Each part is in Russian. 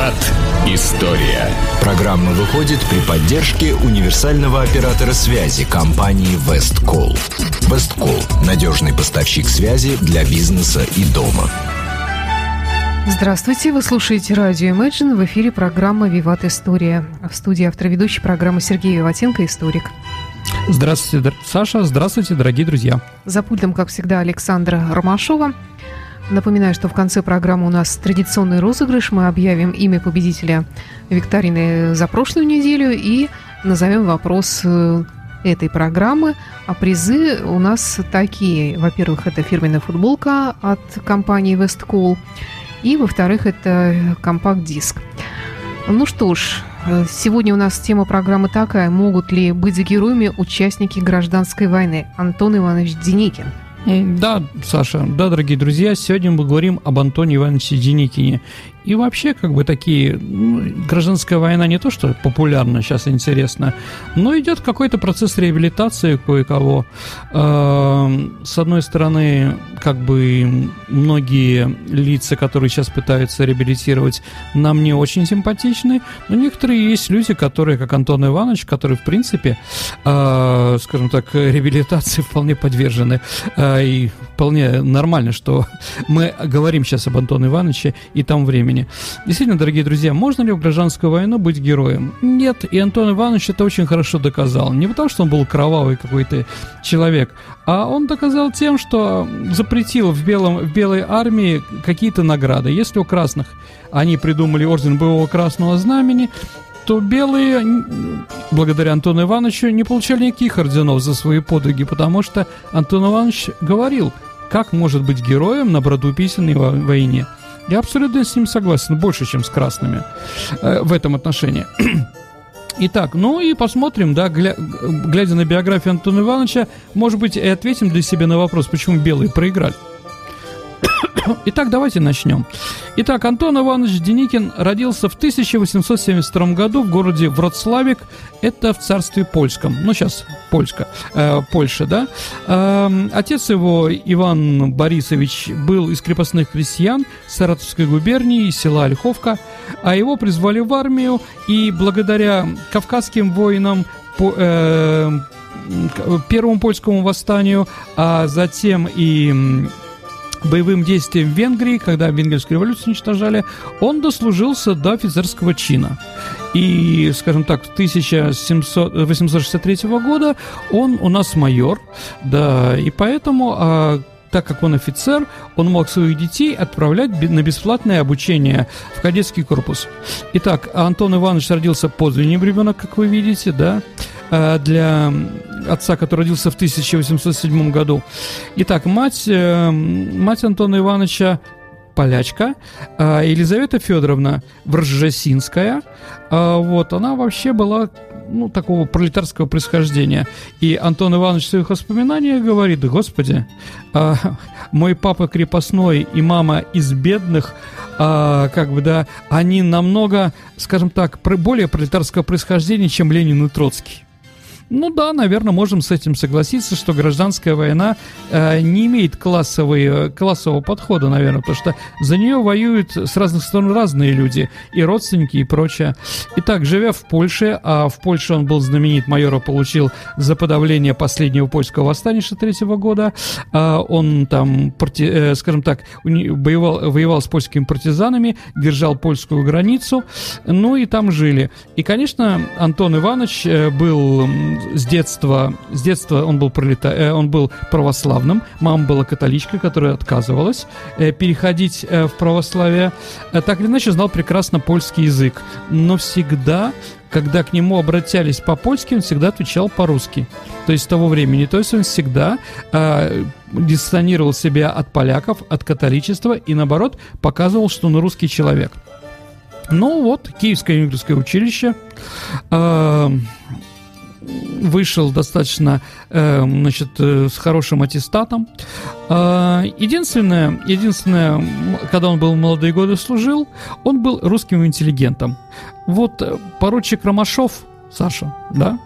Виват. История. Программа выходит при поддержке универсального оператора связи компании Весткол. Весткол – надежный поставщик связи для бизнеса и дома. Здравствуйте, вы слушаете радио Imagine. В эфире программа «Виват. История». В студии автор ведущей программы Сергей Виватенко, историк. Здравствуйте, Саша. Здравствуйте, дорогие друзья. За пультом, как всегда, Александра Ромашова. Напоминаю, что в конце программы у нас традиционный розыгрыш. Мы объявим имя победителя викторины за прошлую неделю и назовем вопрос э, этой программы. А призы у нас такие. Во-первых, это фирменная футболка от компании Westcool. И, во-вторых, это компакт-диск. Ну что ж, э, сегодня у нас тема программы такая. Могут ли быть героями участники гражданской войны? Антон Иванович Деникин – да, Саша, да, дорогие друзья, сегодня мы говорим об Антоне Ивановиче Деникине. И вообще, как бы такие, ну, гражданская война не то, что популярна сейчас интересно, но идет какой-то процесс реабилитации кое-кого. Э, с одной стороны, как бы многие лица, которые сейчас пытаются реабилитировать, нам не очень симпатичны, но некоторые есть люди, которые, как Антон Иванович, которые, в принципе, э, скажем так, реабилитации вполне подвержены. Э, и вполне нормально, что мы говорим сейчас об Антоне Ивановиче и там времени. Действительно, дорогие друзья, можно ли в гражданскую войну быть героем? Нет, и Антон Иванович это очень хорошо доказал. Не потому, что он был кровавый какой-то человек, а он доказал тем, что запретил в, белом, в белой армии какие-то награды. Если у красных они придумали орден боевого красного знамени, то белые, благодаря Антону Ивановичу, не получали никаких орденов за свои подвиги, потому что Антон Иванович говорил, как может быть героем на братоубийственной войне. Я абсолютно с ним согласен, больше, чем с красными э, в этом отношении. Итак, ну и посмотрим, да, гля, глядя на биографию Антона Ивановича, может быть, и ответим для себя на вопрос, почему белые проиграли. Итак, давайте начнем. Итак, Антон Иванович Деникин родился в 1872 году в городе Вроцлавик, это в царстве польском, ну сейчас Польска, э, Польша, да. Э, отец его, Иван Борисович, был из крепостных крестьян Саратовской губернии, села Ольховка, а его призвали в армию, и благодаря кавказским воинам по, э, первому польскому восстанию, а затем и боевым действиям в Венгрии, когда Венгерскую революцию уничтожали, он дослужился до офицерского чина. И, скажем так, 1863 года он у нас майор, да, и поэтому а, так как он офицер, он мог своих детей отправлять на бесплатное обучение в кадетский корпус. Итак, Антон Иванович родился поздним ребенок, как вы видите, да, а, для отца, который родился в 1807 году. Итак, мать, э, мать Антона Ивановича полячка, а, Елизавета Федоровна Вржесинская, а, вот, она вообще была ну, такого пролетарского происхождения. И Антон Иванович в своих воспоминаниях говорит, господи, э, мой папа крепостной и мама из бедных, э, как бы, да, они намного, скажем так, более пролетарского происхождения, чем Ленин и Троцкий. Ну да, наверное, можем с этим согласиться, что гражданская война э, не имеет классовой, классового подхода, наверное, потому что за нее воюют с разных сторон разные люди, и родственники, и прочее. Итак, живя в Польше, а в Польше он был знаменит, майора получил за подавление последнего польского восстания 63 года, э, он там, парти, э, скажем так, воевал, воевал с польскими партизанами, держал польскую границу, ну и там жили. И, конечно, Антон Иванович э, с детства, с детства он был, пролета, э, он был православным, мама была католичкой, которая отказывалась э, переходить э, в православие. Так или иначе знал прекрасно польский язык, но всегда когда к нему обращались по-польски, он всегда отвечал по-русски. То есть с того времени. То есть он всегда э, дистанировал себя от поляков, от католичества и, наоборот, показывал, что он русский человек. Ну вот, Киевское юнкерское училище. Э, вышел достаточно, э, значит, э, с хорошим аттестатом. Э, единственное, единственное, когда он был в молодые годы служил, он был русским интеллигентом. Вот поручик Ромашов, Саша, да,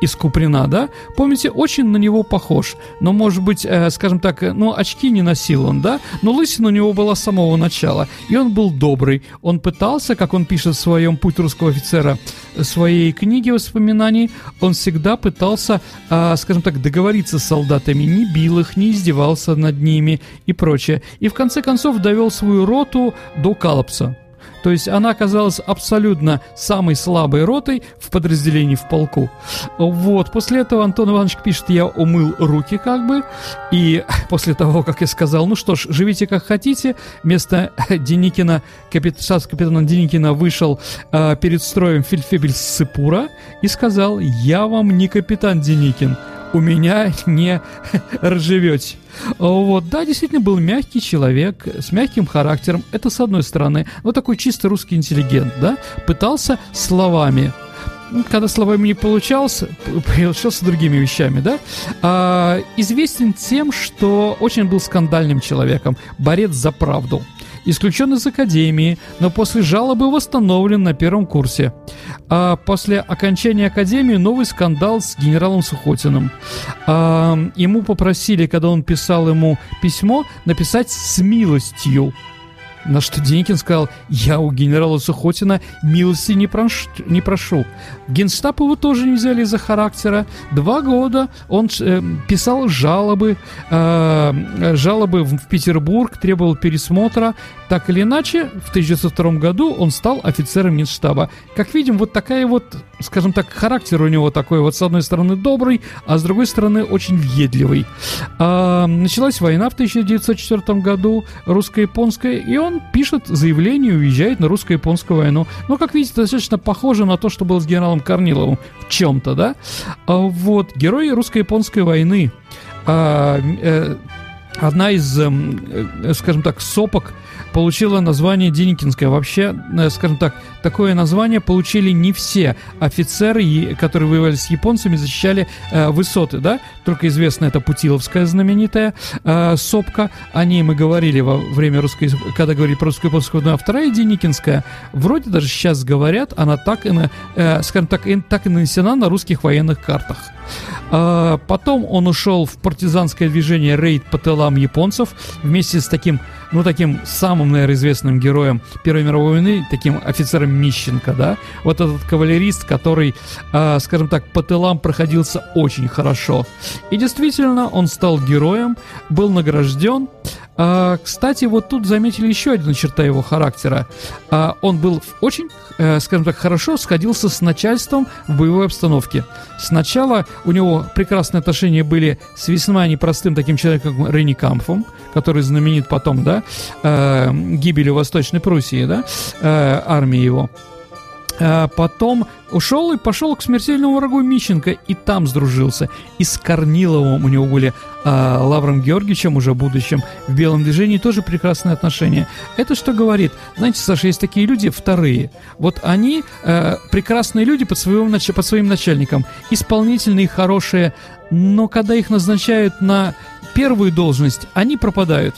из Куприна, да? Помните, очень на него похож. Но, может быть, э, скажем так, э, ну, очки не носил он, да? Но лысина у него была с самого начала. И он был добрый. Он пытался, как он пишет в своем «Путь русского офицера», своей книге воспоминаний, он всегда пытался, э, скажем так, договориться с солдатами, не бил их, не издевался над ними и прочее. И в конце концов довел свою роту до Калапса. То есть она оказалась абсолютно самой слабой ротой в подразделении в полку. Вот, после этого Антон Иванович пишет, я умыл руки как бы, и после того, как я сказал, ну что ж, живите как хотите, вместо Деникина, капит, капитана Деникина вышел э, перед строем фельдфебель Сыпура и сказал, я вам не капитан Деникин, у меня не разживете. Вот, да, действительно был мягкий человек с мягким характером. Это с одной стороны. Вот такой чисто русский интеллигент, да, пытался словами когда словами не получался, получался другими вещами, да, а, известен тем, что очень был скандальным человеком, борец за правду исключен из академии, но после жалобы восстановлен на первом курсе. А после окончания академии новый скандал с генералом Сухотиным. А, ему попросили, когда он писал ему письмо, написать с милостью. На что Деникин сказал, я у генерала Сухотина милости не, прош... не прошу. Генштаб его тоже не взяли из-за характера. Два года он э, писал жалобы, э, жалобы в, Петербург, требовал пересмотра. Так или иначе, в 1902 году он стал офицером Генштаба. Как видим, вот такая вот, скажем так, характер у него такой вот, с одной стороны, добрый, а с другой стороны, очень въедливый. Э, началась война в 1904 году, русско-японская, и он пишет заявление и уезжает на русско-японскую войну. Ну, как видите, достаточно похоже на то, что было с генералом Корниловым в чем-то, да? А вот, герои русско-японской войны. А, э, одна из, эм, э, скажем так, сопок получила название Деникинская. Вообще, э, скажем так, такое название получили не все офицеры, которые воевали с японцами, защищали э, высоты, да? Только известно это Путиловская знаменитая э, сопка. О ней мы говорили во время русской, когда говорили про русско-японскую войну. А вторая Деникинская, вроде даже сейчас говорят, она так и, на, э, скажем так, и, так и нанесена на русских военных картах. А, потом он ушел в партизанское движение рейд по тылам японцев вместе с таким, ну, таким самым, наверное, известным героем Первой мировой войны, таким офицером Мищенко, да? Вот этот кавалерист, который, э, скажем так, по тылам проходился очень хорошо. И действительно, он стал героем, был награжден. А, кстати, вот тут заметили еще одну черта его характера. А, он был очень, э, скажем так, хорошо сходился с начальством в боевой обстановке. Сначала у него прекрасные отношения были с весьма непростым таким человеком, как Ренни Камфом, который знаменит потом, да, э, гибелью Восточной Пруссии, да, э, армии его. А потом ушел и пошел к смертельному врагу Мищенко, и там сдружился. И с Корниловым у него были а, Лавром Георгиевичем, уже будущим, в белом движении тоже прекрасные отношения. Это что говорит? Знаете, Саша, есть такие люди вторые. Вот они а, прекрасные люди под, своим, под своим начальником, исполнительные, хорошие, но когда их назначают на первую должность, они пропадают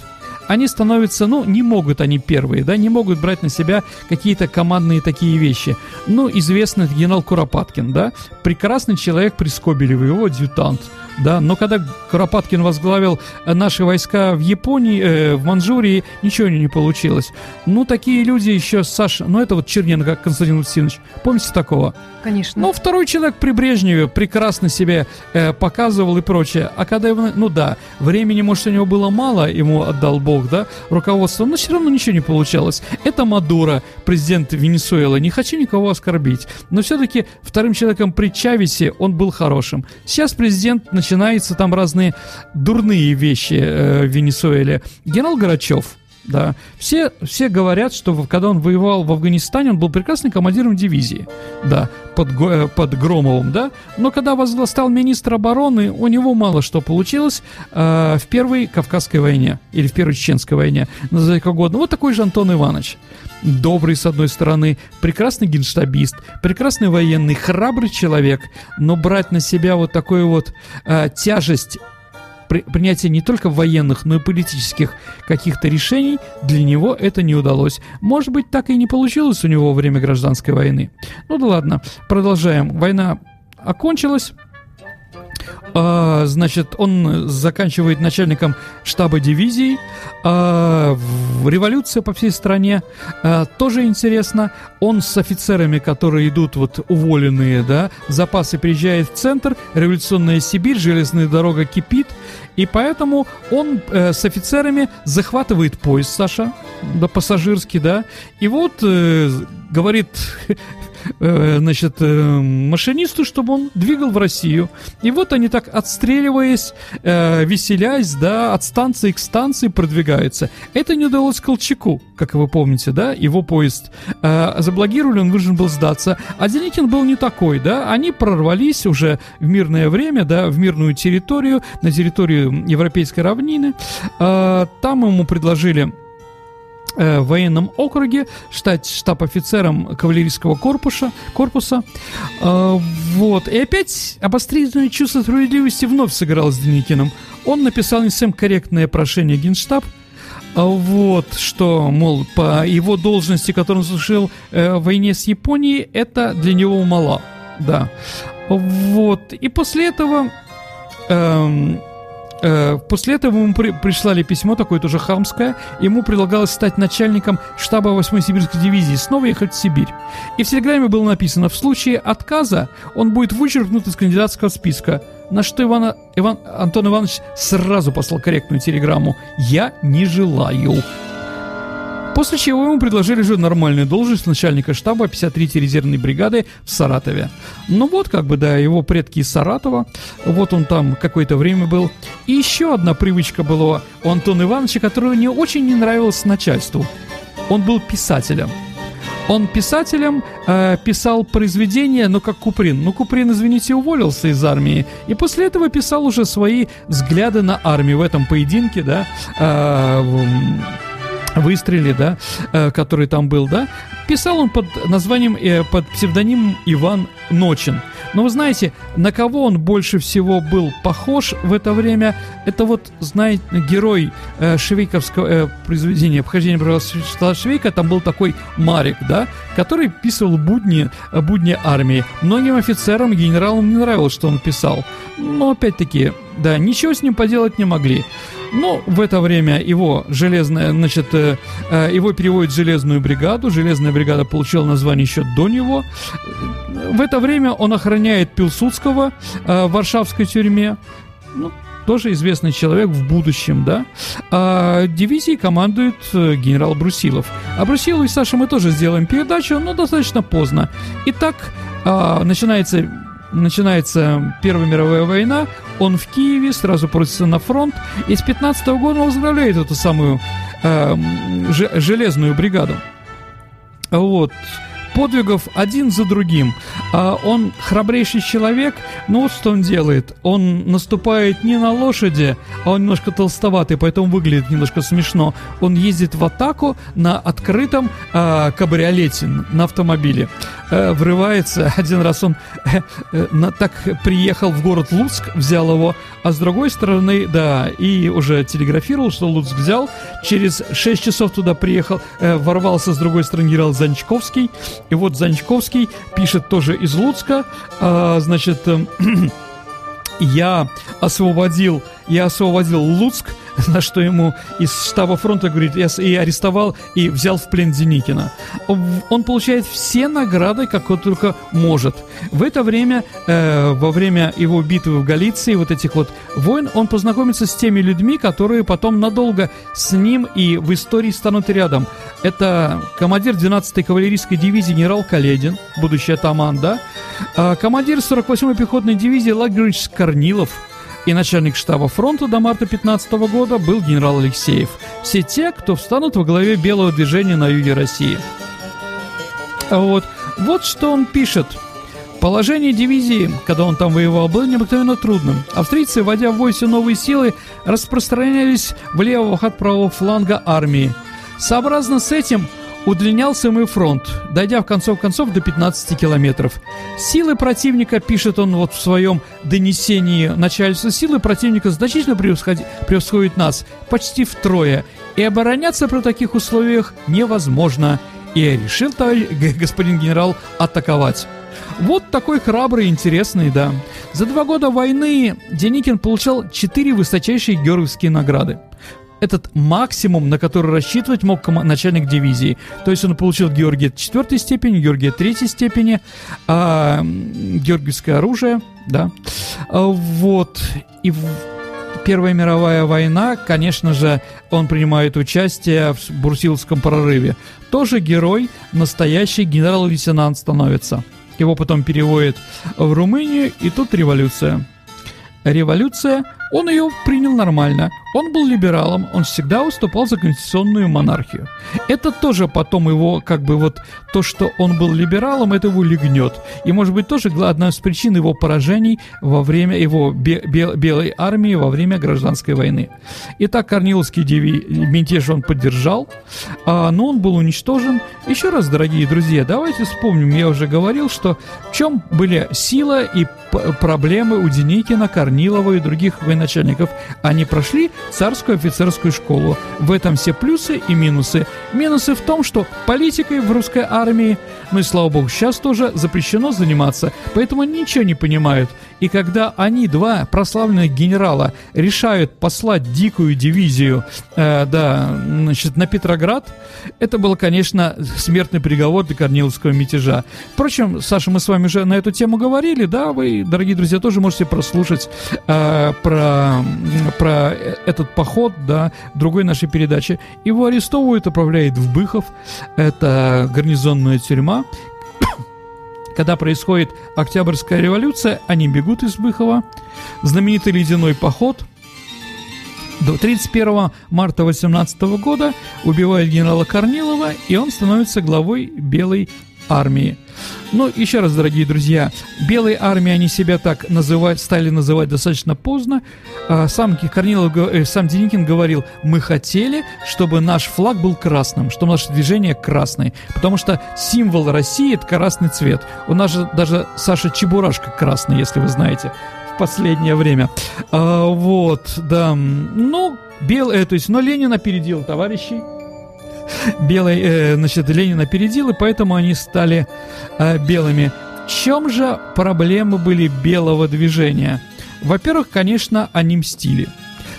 они становятся, ну, не могут они первые, да, не могут брать на себя какие-то командные такие вещи. Ну, известный генерал Куропаткин, да, прекрасный человек при Скобелеве, его адъютант, да, но когда Куропаткин возглавил наши войска в Японии, э, в Манчжурии, ничего не получилось. Ну, такие люди еще, Саша, ну, это вот Черненко Константин Васильевич, помните такого? Конечно. Ну, второй человек при Брежневе прекрасно себе э, показывал и прочее, а когда его, ну да, времени, может, у него было мало, ему отдал Бог, да, руководство, но все равно ничего не получалось. Это Мадуро, президент Венесуэлы, не хочу никого оскорбить, но все-таки вторым человеком при Чавесе он был хорошим. Сейчас президент начинается там разные дурные вещи э, в Венесуэле. Генерал Горачев, да. Все, все говорят, что когда он воевал в Афганистане, он был прекрасным командиром дивизии, да, под, э, под Громовым, да. Но когда возглавил стал министр обороны, у него мало что получилось э, в первой Кавказской войне или в первой Чеченской войне, назовите как угодно. Вот такой же Антон Иванович. Добрый, с одной стороны, прекрасный генштабист, прекрасный военный, храбрый человек, но брать на себя вот такую вот э, тяжесть при, принятия не только военных, но и политических каких-то решений, для него это не удалось. Может быть, так и не получилось у него во время гражданской войны. Ну да ладно, продолжаем. Война окончилась. А, значит, он заканчивает начальником штаба дивизии. А, революция по всей стране. А, тоже интересно. Он с офицерами, которые идут вот уволенные, да, запасы приезжает в центр, революционная Сибирь, железная дорога кипит. И поэтому он э, с офицерами захватывает поезд, Саша, да, пассажирский, да, и вот э, говорит Э, значит, э, машинисту, чтобы он двигал в Россию. И вот они так, отстреливаясь, э, веселясь, да, от станции к станции продвигаются. Это не удалось Колчаку, как вы помните, да, его поезд заблокировали, он вынужден был сдаться. А Деникин был не такой, да, они прорвались уже в мирное время, да, в мирную территорию, на территорию Европейской равнины. Там ему предложили э, военном округе, стать штаб-офицером кавалерийского корпуса. корпуса. Э, вот. И опять обострительное чувство справедливости вновь сыграло с Деникиным. Он написал не совсем корректное прошение Генштаб, э, вот, что, мол, по его должности, которую он служил э, в войне с Японией, это для него мало. Да. Вот. И после этого эм, после этого ему при, прислали письмо, такое тоже хамское. Ему предлагалось стать начальником штаба 8-й сибирской дивизии, снова ехать в Сибирь. И в телеграмме было написано, в случае отказа он будет вычеркнут из кандидатского списка. На что Ивана, Иван, Антон Иванович сразу послал корректную телеграмму. «Я не желаю». После чего ему предложили же нормальную должность начальника штаба 53-й резервной бригады в Саратове. Ну вот, как бы, да, его предки из Саратова. Вот он там какое-то время был. И еще одна привычка была у Антона Ивановича, которая не очень не нравилась начальству. Он был писателем. Он писателем э, писал произведения, ну как Куприн. Ну Куприн, извините, уволился из армии. И после этого писал уже свои взгляды на армию в этом поединке, да. Э, выстреле, да, э, который там был, да, писал он под названием, э, под псевдонимом Иван Ночин. Но вы знаете, на кого он больше всего был похож в это время? Это вот, знаете, герой э, швейковского э, произведения «Обхождение правила Швейка», там был такой Марик, да, который писал будни, будни армии. Многим офицерам, генералам не нравилось, что он писал. Но опять-таки, да, ничего с ним поделать не могли. Но в это время его железная, значит, э, э, его переводят в железную бригаду. Железная бригада получила название еще до него. В это время он охраняет Пилсудского э, в Варшавской тюрьме. Ну, тоже известный человек в будущем, да. А дивизией командует э, генерал Брусилов. А Брусилову и Саше мы тоже сделаем передачу, но достаточно поздно. Итак, а, начинается начинается Первая мировая война, он в Киеве, сразу просится на фронт, и с 15 -го года он возглавляет эту самую э, железную бригаду. Вот подвигов один за другим. А он храбрейший человек, но вот что он делает. Он наступает не на лошади, а он немножко толстоватый, поэтому выглядит немножко смешно. Он ездит в атаку на открытом а, кабриолете, на автомобиле. А, врывается, один раз он а, а, так приехал в город Луцк, взял его, а с другой стороны, да, и уже телеграфировал, что Луцк взял. Через 6 часов туда приехал, а, ворвался с другой стороны генерал Занчковский, и вот Занчковский пишет тоже из Луцка, а, значит, я освободил, я освободил Луцк, на что ему из штаба фронта говорит, я и арестовал, и взял в плен Деникина. Он получает все награды, как он только может. В это время, э, во время его битвы в Галиции, вот этих вот войн, он познакомится с теми людьми, которые потом надолго с ним и в истории станут рядом. Это командир 12-й кавалерийской дивизии генерал Каледин, будущий атаман, да? А командир 48-й пехотной дивизии Лагеревич Корнилов – и начальник штаба фронта до марта 15 года был генерал Алексеев. Все те, кто встанут во главе белого движения на юге России. Вот, вот что он пишет. Положение дивизии, когда он там воевал, было необыкновенно трудным. Австрийцы, вводя в бой все новые силы, распространялись влево от правого фланга армии. Сообразно с этим Удлинялся мой фронт, дойдя в концов концов до 15 километров. Силы противника, пишет он вот в своем донесении начальства, силы противника значительно превосходят нас, почти втрое, и обороняться при таких условиях невозможно. И я решил, товарищ, господин генерал, атаковать. Вот такой храбрый и интересный, да. За два года войны Деникин получал четыре высочайшие георгиевские награды этот максимум, на который рассчитывать мог начальник дивизии. То есть он получил Георгия четвертой степени, Георгия третьей степени, а, георгиевское оружие, да. А, вот. И в Первая мировая война, конечно же, он принимает участие в Бурсиловском прорыве. Тоже герой, настоящий генерал-лейтенант становится. Его потом переводят в Румынию, и тут революция. Революция, он ее принял нормально. Он был либералом, он всегда выступал за конституционную монархию. Это тоже потом его, как бы вот, то, что он был либералом, это его легнет. И, может быть, тоже одна из причин его поражений во время его бе- бе- белой армии во время гражданской войны. Итак, Корниловский мятеж он поддержал, а, но он был уничтожен. Еще раз, дорогие друзья, давайте вспомним, я уже говорил, что в чем были сила и проблемы у Деникина, Корнилова и других военачальников. Они прошли царскую офицерскую школу. В этом все плюсы и минусы. Минусы в том, что политикой в русской армии, ну и слава богу, сейчас тоже запрещено заниматься, поэтому ничего не понимают. И когда они, два прославленных генерала, решают послать дикую дивизию э, да, значит, на Петроград, это был, конечно, смертный приговор для Корниловского мятежа. Впрочем, Саша, мы с вами уже на эту тему говорили, да, вы, дорогие друзья, тоже можете прослушать э, про, про этот поход, да, другой нашей передаче. Его арестовывают, отправляют в Быхов, это гарнизонная тюрьма, когда происходит Октябрьская революция, они бегут из Быхова. Знаменитый ледяной поход до 31 марта 18 года убивает генерала Корнилова, и он становится главой Белой армии. Ну, еще раз, дорогие друзья, белые армии, они себя так называть, стали называть достаточно поздно. А, сам Корнилов, э, сам Деникин говорил, мы хотели, чтобы наш флаг был красным, чтобы наше движение красное, потому что символ России – это красный цвет. У нас же даже Саша Чебурашка красный, если вы знаете, в последнее время. А, вот, да, ну, белый, э, то есть, но Ленин опередил товарищей, белой, э, значит, Ленин опередил, и поэтому они стали э, белыми. В чем же проблемы были белого движения? Во-первых, конечно, они мстили.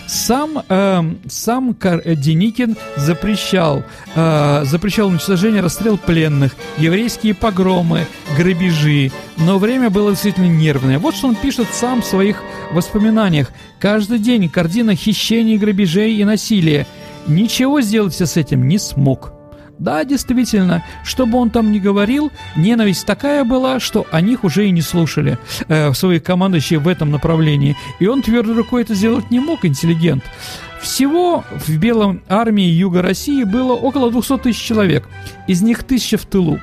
Сам, э, сам Кар- э, Деникин запрещал, э, запрещал уничтожение, расстрел пленных, еврейские погромы, грабежи. Но время было действительно нервное. Вот что он пишет сам в своих воспоминаниях. «Каждый день картина хищений, грабежей и насилия. Ничего сделать с этим не смог. Да, действительно, что бы он там ни говорил, ненависть такая была, что о них уже и не слушали э, своих командующих в этом направлении. И он твердой рукой это сделать не мог, интеллигент. Всего в Белом армии Юга России было около 200 тысяч человек, из них тысяча в тылу.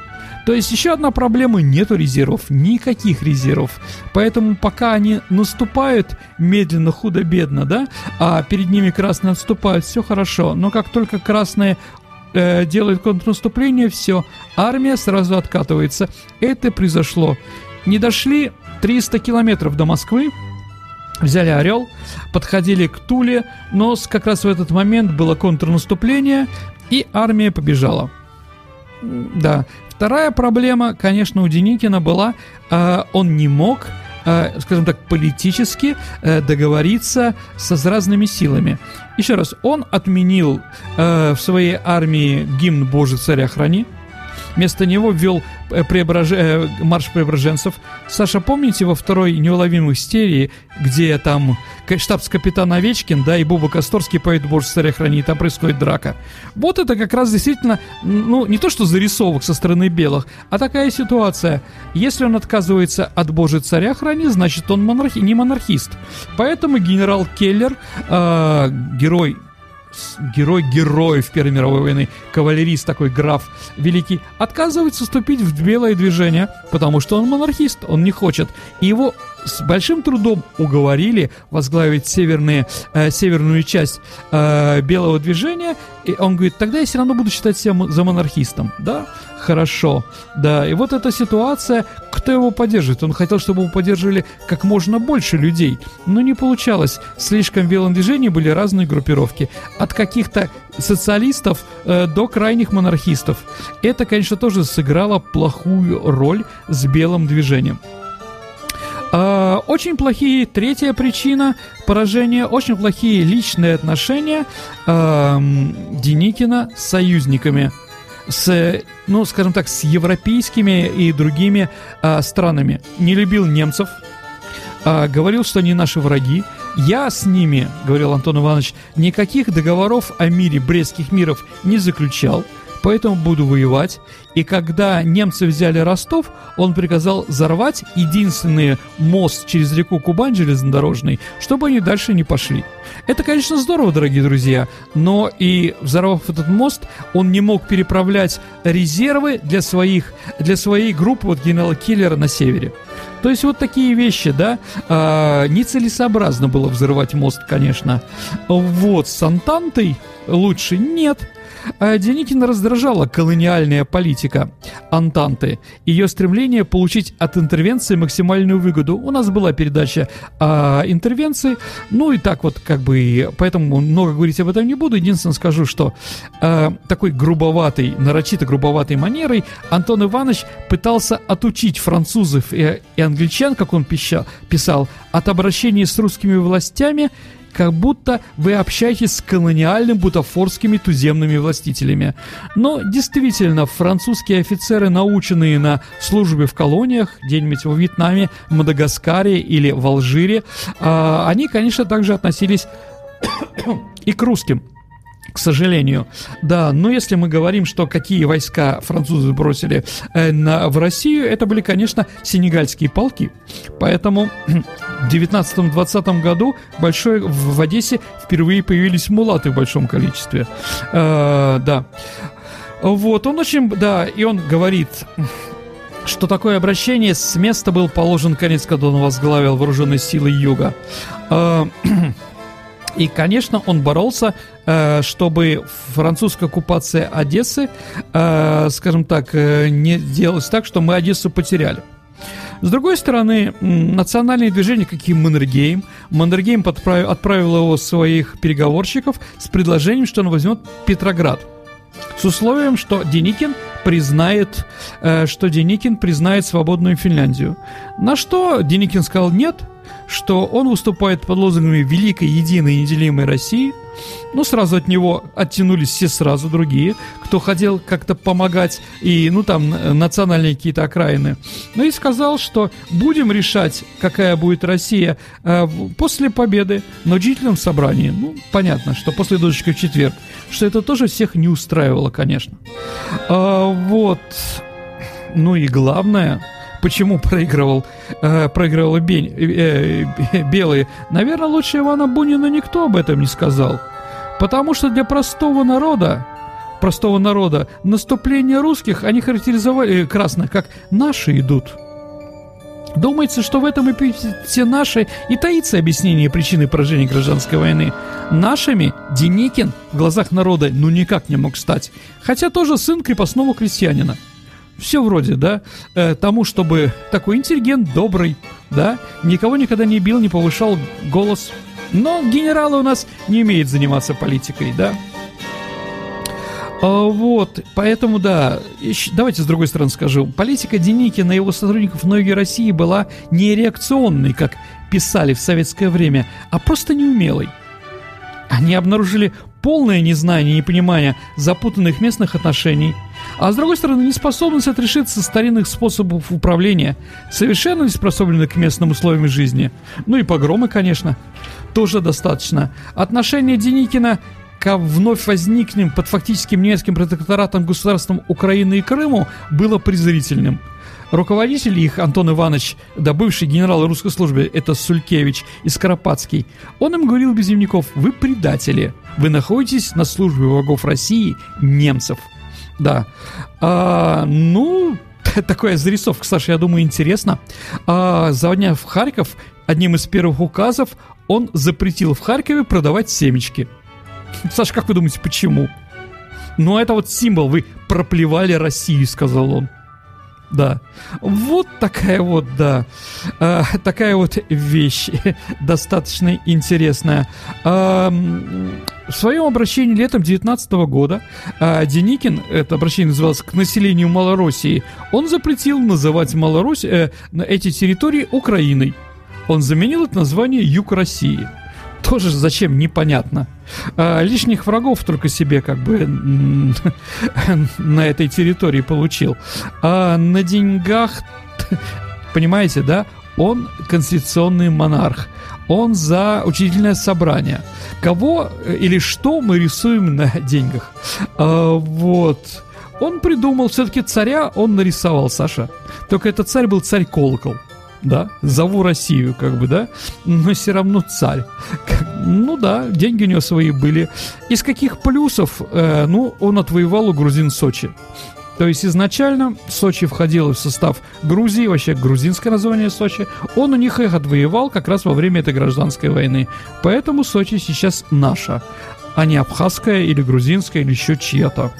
То есть еще одна проблема – нету резервов, никаких резервов. Поэтому пока они наступают медленно, худо-бедно, да, а перед ними красные отступают, все хорошо. Но как только красные э, делают контрнаступление, все, армия сразу откатывается. Это произошло. Не дошли 300 километров до Москвы, взяли Орел, подходили к Туле, но как раз в этот момент было контрнаступление, и армия побежала. Да, Вторая проблема, конечно, у Деникина была, э, он не мог, э, скажем так, политически э, договориться со, с разными силами. Еще раз, он отменил э, в своей армии гимн «Боже, царя храни», Вместо него ввел э, преображ... Э, марш преображенцев. Саша, помните во второй неуловимой истерии, где там штабс-капитан Овечкин, да, и Буба Косторский поет «Боже, царя храни», и там происходит драка. Вот это как раз действительно, ну, не то что зарисовок со стороны белых, а такая ситуация. Если он отказывается от «Боже, царя храни», значит, он монархи... не монархист. Поэтому генерал Келлер, э, герой герой героев Первой мировой войны, кавалерист такой, граф великий, отказывается вступить в белое движение, потому что он монархист, он не хочет. И его с большим трудом уговорили возглавить северные, э, северную часть э, белого движения, и он говорит, тогда я все равно буду считать себя за монархистом, да, хорошо, да, и вот эта ситуация, кто его поддерживает? Он хотел, чтобы его поддерживали как можно больше людей, но не получалось, слишком в белом движении были разные группировки, от каких-то социалистов э, до крайних монархистов. Это, конечно, тоже сыграло плохую роль с белым движением. Очень плохие, третья причина поражения, очень плохие личные отношения э, Деникина с союзниками с, ну, скажем так, с европейскими и другими э, странами. Не любил немцев, э, говорил, что они наши враги. Я с ними, говорил Антон Иванович, никаких договоров о мире, брестских миров не заключал поэтому буду воевать. И когда немцы взяли Ростов, он приказал взорвать единственный мост через реку Кубань железнодорожный, чтобы они дальше не пошли. Это, конечно, здорово, дорогие друзья, но и взорвав этот мост, он не мог переправлять резервы для своих, для своей группы вот генерала Киллера на севере. То есть вот такие вещи, да, а, нецелесообразно было взрывать мост, конечно. Вот, с Антантой лучше нет. А Деникина раздражала колониальная политика Антанты, ее стремление получить от интервенции максимальную выгоду. У нас была передача о интервенции, ну и так вот как бы, поэтому много говорить об этом не буду. Единственное скажу, что э, такой грубоватой, нарочито грубоватой манерой Антон Иванович пытался отучить французов и, и англичан, как он пищал, писал, от обращения с русскими властями как будто вы общаетесь с колониальными бутафорскими туземными властителями. Но действительно, французские офицеры, наученные на службе в колониях, где-нибудь во Вьетнаме, Мадагаскаре или в Алжире, а, они, конечно, также относились и к русским к сожалению. Да, но если мы говорим, что какие войска французы бросили э, на, в Россию, это были, конечно, сенегальские полки. Поэтому в 19-20 году большой, в, в Одессе впервые появились мулаты в большом количестве. Э, да. Вот, он очень, да, и он говорит, что такое обращение с места был положен конец, когда он возглавил вооруженные силы Юга. Э, и, конечно, он боролся, э, чтобы французская оккупация Одессы, э, скажем так, э, не делалась так, что мы Одессу потеряли. С другой стороны, национальные движения, какие Маннергейм, Маннергейм отправил его своих переговорщиков с предложением, что он возьмет Петроград. С условием, что Деникин признает, что Деникин признает свободную Финляндию. На что Деникин сказал нет – что он выступает под лозунгами «Великой, единой, неделимой России», ну, сразу от него оттянулись все сразу другие, кто хотел как-то помогать, и, ну, там, национальные какие-то окраины. Ну, и сказал, что будем решать, какая будет Россия э, после победы на учительном собрании. Ну, понятно, что после дочки в четверг. Что это тоже всех не устраивало, конечно. А, вот. Ну и главное, почему проигрывал, э, проигрывал Бень, э, э, Белые, наверное, лучше Ивана Бунина никто об этом не сказал. Потому что для простого народа, простого народа, наступление русских они характеризовали э, красных как «наши идут». Думается, что в этом все наши и таится объяснение причины поражения гражданской войны. Нашими Деникин в глазах народа ну никак не мог стать, хотя тоже сын крепостного крестьянина все вроде, да, э, тому, чтобы такой интеллигент, добрый, да, никого никогда не бил, не повышал голос. Но генералы у нас не умеют заниматься политикой, да. А, вот, поэтому, да, давайте с другой стороны скажу. Политика Деникина и его сотрудников в Новой России была не реакционной, как писали в советское время, а просто неумелой. Они обнаружили полное незнание и непонимание запутанных местных отношений, а с другой стороны неспособность отрешиться старинных способов управления, совершенно не к местным условиям жизни. Ну и погромы, конечно, тоже достаточно. Отношение Деникина к вновь возникнем под фактическим немецким протекторатом государством Украины и Крыму было презрительным – Руководитель их, Антон Иванович, да бывший генерал русской службы, это Сулькевич и Скоропадский, он им говорил без дневников, вы предатели, вы находитесь на службе врагов России, немцев. Да. А, ну, такая зарисовка, Саша, я думаю, интересно. А, заводня в Харьков, одним из первых указов, он запретил в Харькове продавать семечки. Саша, как вы думаете, почему? Ну, это вот символ, вы проплевали Россию, сказал он. Да. Вот такая вот, да, э, такая вот вещь достаточно интересная. Э, в своем обращении летом 2019 года э, Деникин, это обращение называлось к населению Малороссии, он запретил называть Малорусь, э, эти территории Украиной. Он заменил это название Юг России тоже зачем, непонятно. А, лишних врагов только себе как бы на этой территории получил. А на деньгах, понимаете, да, он конституционный монарх. Он за учредительное собрание. Кого э, или что мы рисуем на деньгах? А, вот. Он придумал, все-таки царя он нарисовал, Саша. Только этот царь был царь колокол да, зову Россию, как бы, да, но все равно царь. Ну да, деньги у него свои были. Из каких плюсов? Э, ну, он отвоевал у грузин Сочи. То есть изначально Сочи входил в состав Грузии, вообще грузинское название Сочи. Он у них их отвоевал как раз во время этой гражданской войны. Поэтому Сочи сейчас наша, а не абхазская или грузинская или еще чья-то.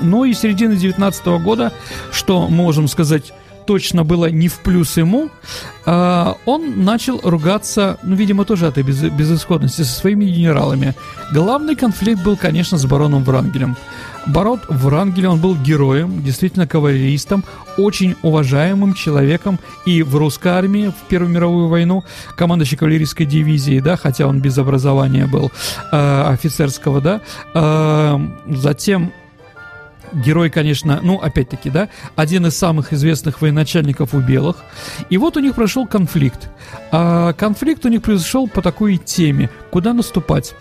Ну и середины 19 года, что можем сказать точно было не в плюс ему, э, он начал ругаться, ну, видимо, тоже от этой без, безысходности со своими генералами. Главный конфликт был, конечно, с бароном Врангелем. Барон Врангель, он был героем, действительно кавалеристом, очень уважаемым человеком и в русской армии в Первую мировую войну, командующий кавалерийской дивизии, да, хотя он без образования был э, офицерского, да. Э, затем герой, конечно, ну, опять-таки, да, один из самых известных военачальников у белых. И вот у них прошел конфликт. А конфликт у них произошел по такой теме, куда наступать.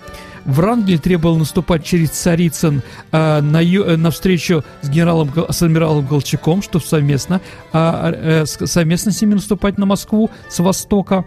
Врангель требовал наступать через Царицын а, на, ю, на встречу с генералом, с адмиралом Колчаком, чтобы совместно, а, а, совместно с ними наступать на Москву с востока.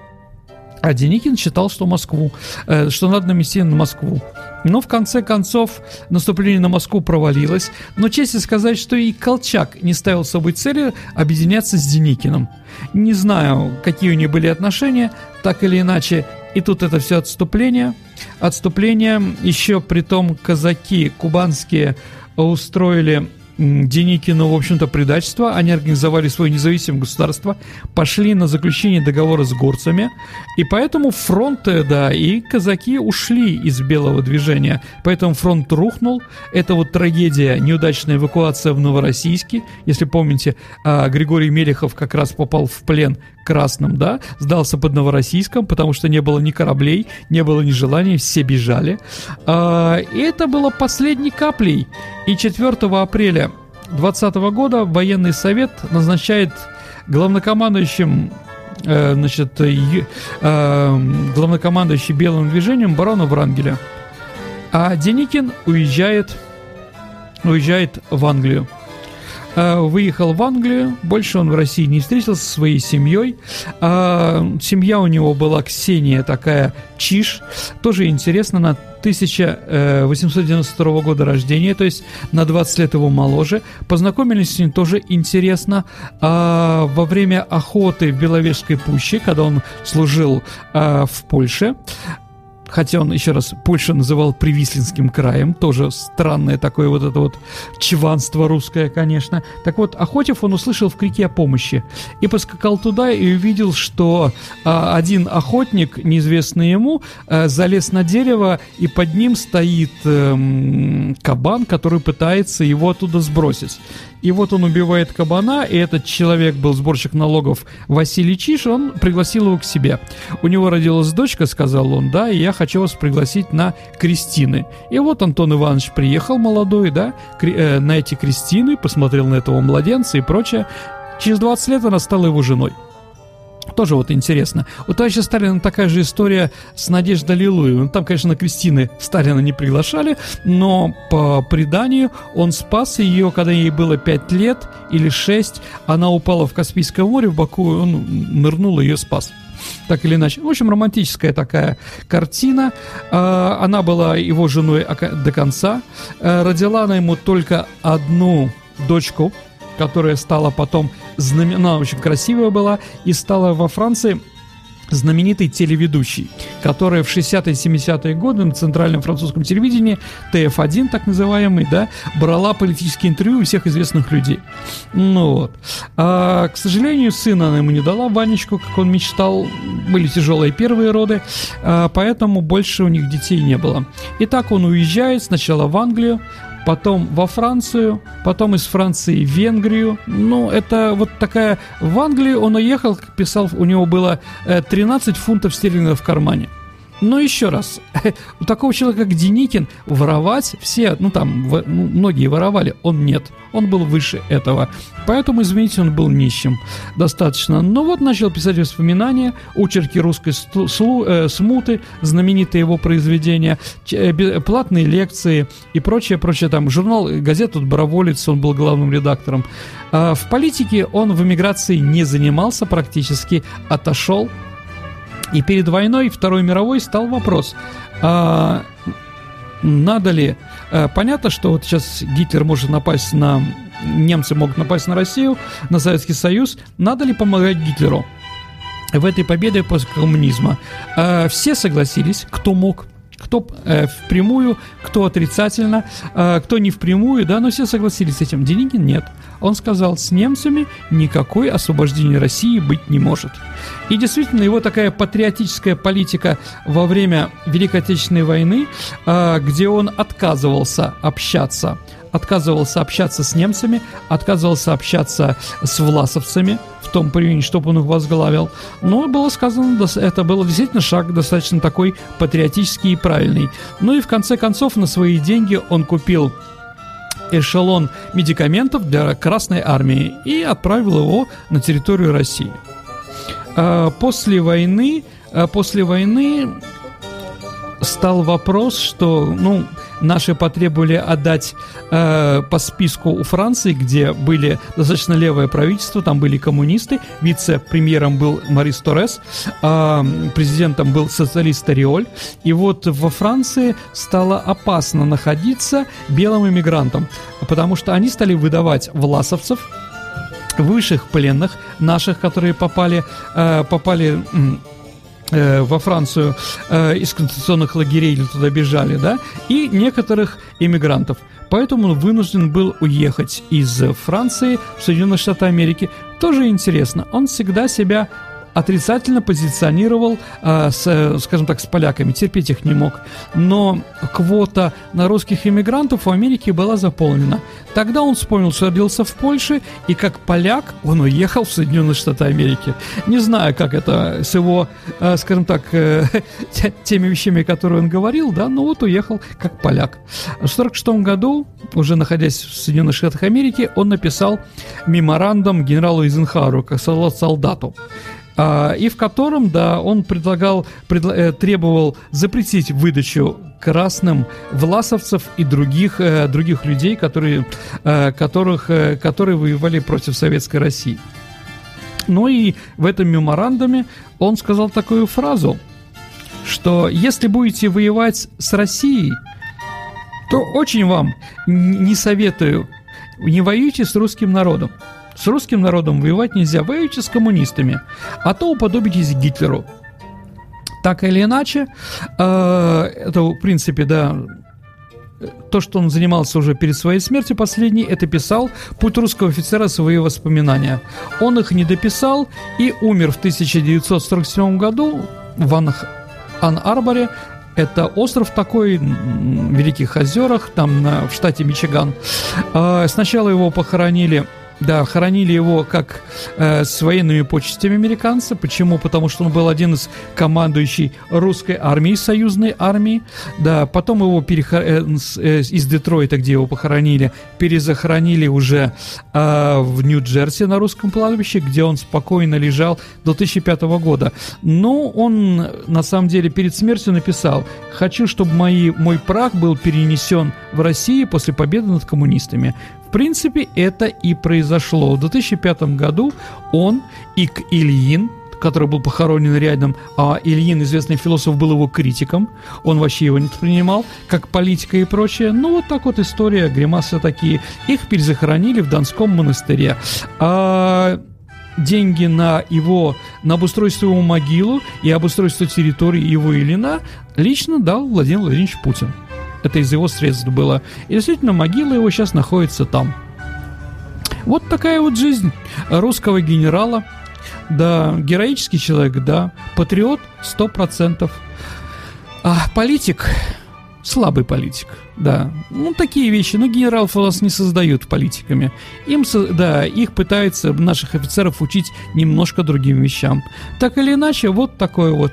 А Деникин считал, что Москву, э, что надо намести на Москву. Но в конце концов наступление на Москву провалилось. Но честно сказать, что и Колчак не ставил собой цели объединяться с Деникиным. Не знаю, какие у них были отношения, так или иначе. И тут это все отступление. Отступление, еще при том казаки кубанские устроили Деникину, в общем-то, предательство. Они организовали свое независимое государство, пошли на заключение договора с горцами, и поэтому фронт, да, и казаки ушли из белого движения. Поэтому фронт рухнул. Это вот трагедия, неудачная эвакуация в Новороссийске. Если помните, а, Григорий Мелехов как раз попал в плен красным, да, сдался под Новороссийском, потому что не было ни кораблей, не было ни желаний, все бежали. А, и это было последней каплей. И 4 апреля 2020 года военный совет назначает главнокомандующим э, значит, э, главнокомандующий белым движением барона Врангеля. А Деникин уезжает, уезжает в Англию. Э, выехал в Англию, больше он в России не встретился со своей семьей. А, семья у него была Ксения такая Чиш, тоже интересно, на 1892 года рождения, то есть на 20 лет его моложе. Познакомились с ним тоже интересно. А, во время охоты в Беловежской пуще, когда он служил а, в Польше, хотя он, еще раз, Польшу называл Привислинским краем, тоже странное такое вот это вот чванство русское, конечно. Так вот, Охотев он услышал в крике о помощи и поскакал туда и увидел, что а, один охотник, неизвестный ему, а, залез на дерево и под ним стоит а, кабан, который пытается его оттуда сбросить. И вот он убивает кабана, и этот человек был сборщик налогов Василий Чиш, он пригласил его к себе. У него родилась дочка, сказал он, да, и я хочу вас пригласить на крестины. И вот Антон Иванович приехал молодой, да, э, на эти крестины, посмотрел на этого младенца и прочее. Через 20 лет она стала его женой. Тоже вот интересно. У товарища Сталина такая же история с Надеждой Лилуевым. Там, конечно, Кристины Сталина не приглашали, но по преданию он спас ее, когда ей было 5 лет или 6. Она упала в Каспийское море в Баку, он нырнул и ее спас так или иначе. В общем, романтическая такая картина. А, она была его женой до конца. А, родила она ему только одну дочку, которая стала потом знамена, очень красивая была, и стала во Франции знаменитый телеведущий, который в 60-е 70-е годы на центральном французском телевидении, ТФ-1 так называемый, да, брала политические интервью у всех известных людей. Ну вот. А, к сожалению, сына она ему не дала, Ванечку, как он мечтал, были тяжелые первые роды, а, поэтому больше у них детей не было. И так он уезжает сначала в Англию, потом во Францию, потом из Франции в Венгрию. Ну, это вот такая... В Англию он уехал, писал, у него было 13 э, фунтов стерлингов в кармане. Но еще раз, у такого человека, как Деникин, воровать все, ну там, в, ну, многие воровали, он нет. Он был выше этого. Поэтому, извините, он был нищим достаточно. Но вот начал писать воспоминания, очерки русской слу, э, смуты, знаменитые его произведения, э, платные лекции и прочее, прочее. Там журнал, газету «Доброволец», он был главным редактором. А в политике он в эмиграции не занимался практически, отошел и перед войной Второй мировой стал вопрос, а, надо ли... А, понятно, что вот сейчас Гитлер может напасть на... Немцы могут напасть на Россию, на Советский Союз. Надо ли помогать Гитлеру? в этой победе после коммунизма. А, все согласились, кто мог, кто э, впрямую, кто отрицательно, э, кто не впрямую, да, но все согласились с этим. Деникин нет. Он сказал, с немцами никакой освобождения России быть не может. И действительно, его такая патриотическая политика во время Великой Отечественной войны, э, где он отказывался общаться отказывался общаться с немцами, отказывался общаться с власовцами в том времени, чтобы он их возглавил. Но было сказано, это был действительно шаг достаточно такой патриотический и правильный. Ну и в конце концов на свои деньги он купил эшелон медикаментов для Красной Армии и отправил его на территорию России. А, после войны, а, после войны стал вопрос, что, ну, наши потребовали отдать э, по списку у Франции, где были достаточно левое правительство, там были коммунисты, вице-премьером был Марис Торрес, э, президентом был социалист Тариоль, и вот во Франции стало опасно находиться белым иммигрантам, потому что они стали выдавать власовцев, высших пленных наших, которые попали, э, попали Э, во Францию э, из концентрационных лагерей или туда бежали, да, и некоторых иммигрантов. Поэтому он вынужден был уехать из Франции в Соединенные Штаты Америки. Тоже интересно, он всегда себя отрицательно позиционировал, э, с, скажем так, с поляками, терпеть их не мог. Но квота на русских иммигрантов в Америке была заполнена. Тогда он вспомнил, что родился в Польше, и как поляк он уехал в Соединенные Штаты Америки. Не знаю, как это с его, э, скажем так, э, теми вещами, которые он говорил, да, но вот уехал как поляк. В 1946 году, уже находясь в Соединенных Штатах Америки, он написал меморандум генералу Эйзенхауэру, как солдату. А, и в котором, да, он предлагал, предла, э, требовал запретить выдачу красным власовцев и других, э, других людей, которые, э, которых, которые воевали против Советской России. Ну и в этом меморандуме он сказал такую фразу, что если будете воевать с Россией, то очень вам не советую, не воюйте с русским народом. С русским народом воевать нельзя, воюйте с коммунистами, а то уподобитесь Гитлеру. Так или иначе, э, это, в принципе, да, то, что он занимался уже перед своей смертью последний, это писал путь русского офицера свои воспоминания. Он их не дописал и умер в 1947 году в Ан-Арборе. Это остров такой, в Великих озерах, там на, в штате Мичиган. Э, сначала его похоронили да, хоронили его как э, с военными почестями американца. Почему? Потому что он был один из командующий русской армией, союзной армии. Да, потом его перехор... э, э, из Детройта, где его похоронили, перезахоронили уже э, в Нью-Джерси на русском кладбище, где он спокойно лежал до 2005 года. Но он, на самом деле, перед смертью написал, хочу, чтобы мои, мой прах был перенесен в Россию после победы над коммунистами. В принципе, это и произошло. В 2005 году он и к Ильин, который был похоронен рядом, а Ильин, известный философ, был его критиком. Он вообще его не воспринимал, как политика и прочее. Ну, вот так вот история, гримасы такие. Их перезахоронили в Донском монастыре. А деньги на его, на обустройство его могилу и обустройство территории его Ильина лично дал Владимир Владимирович Путин. Это из его средств было. И действительно, могила его сейчас находится там. Вот такая вот жизнь русского генерала. Да, героический человек, да. Патриот, сто процентов. А политик, слабый политик, да. Ну, такие вещи. Но генералов у нас не создают политиками. Им, да, их пытаются, наших офицеров, учить немножко другим вещам. Так или иначе, вот такой вот.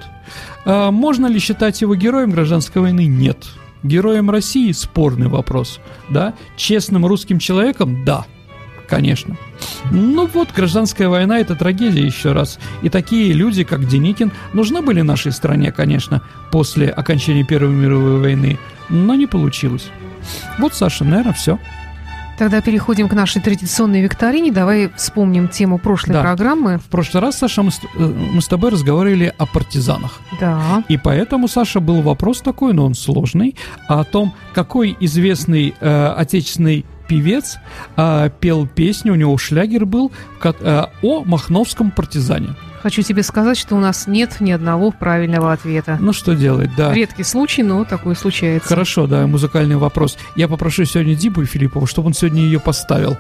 А можно ли считать его героем гражданской войны? Нет. Героем России спорный вопрос, да. Честным русским человеком? Да конечно. Ну вот, гражданская война – это трагедия еще раз. И такие люди, как Деникин, нужны были нашей стране, конечно, после окончания Первой мировой войны, но не получилось. Вот, Саша, наверное, все. Тогда переходим к нашей традиционной викторине. Давай вспомним тему прошлой да. программы. В прошлый раз, Саша, мы с, э, мы с тобой разговаривали о партизанах. Да. И поэтому, Саша, был вопрос такой, но он сложный, о том, какой известный э, отечественный певец э, пел песню, у него шлягер был э, о махновском партизане. Хочу тебе сказать, что у нас нет ни одного правильного ответа. Ну что делать, да. Редкий случай, но такое случается. Хорошо, да, музыкальный вопрос. Я попрошу сегодня Дибу Филиппова, чтобы он сегодня ее поставил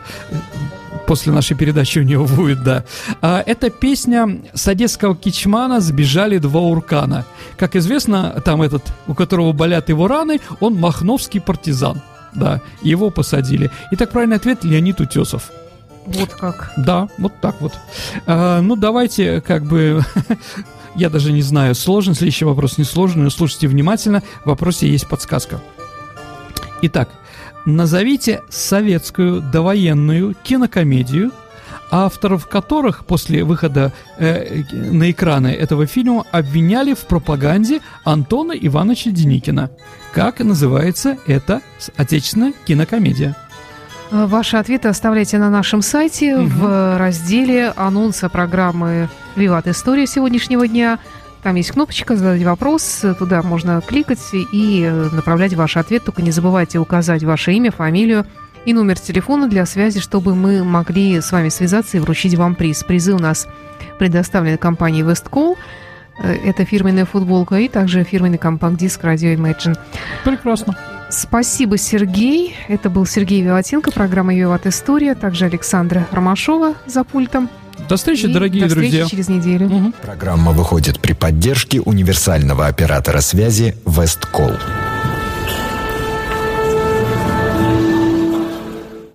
после нашей передачи у него будет, да. А, это песня с одесского кичмана «Сбежали два уркана». Как известно, там этот, у которого болят его раны, он махновский партизан да, его посадили. И так правильный ответ Леонид Утесов. Вот как. Да, вот так вот. А, ну, давайте, как бы, я даже не знаю, сложен следующий вопрос, не сложный, но слушайте внимательно, в вопросе есть подсказка. Итак, назовите советскую довоенную кинокомедию – авторов которых после выхода э, на экраны этого фильма обвиняли в пропаганде Антона Ивановича Деникина. Как называется эта отечественная кинокомедия? Э, ваши ответы оставляйте на нашем сайте угу. в разделе анонса программы «Виват. История» сегодняшнего дня. Там есть кнопочка «Задать вопрос», туда можно кликать и направлять ваш ответ. Только не забывайте указать ваше имя, фамилию, и номер телефона для связи, чтобы мы могли с вами связаться и вручить вам приз. Призы у нас предоставлены компанией Westcall. Э, это фирменная футболка и также фирменный компакт-диск Radio Imagine. Прекрасно. Спасибо, Сергей. Это был Сергей Виватенко, программа «Виват История», также Александра Ромашова за пультом. До встречи, и дорогие до встречи друзья. через неделю. Угу. Программа выходит при поддержке универсального оператора связи «Весткол».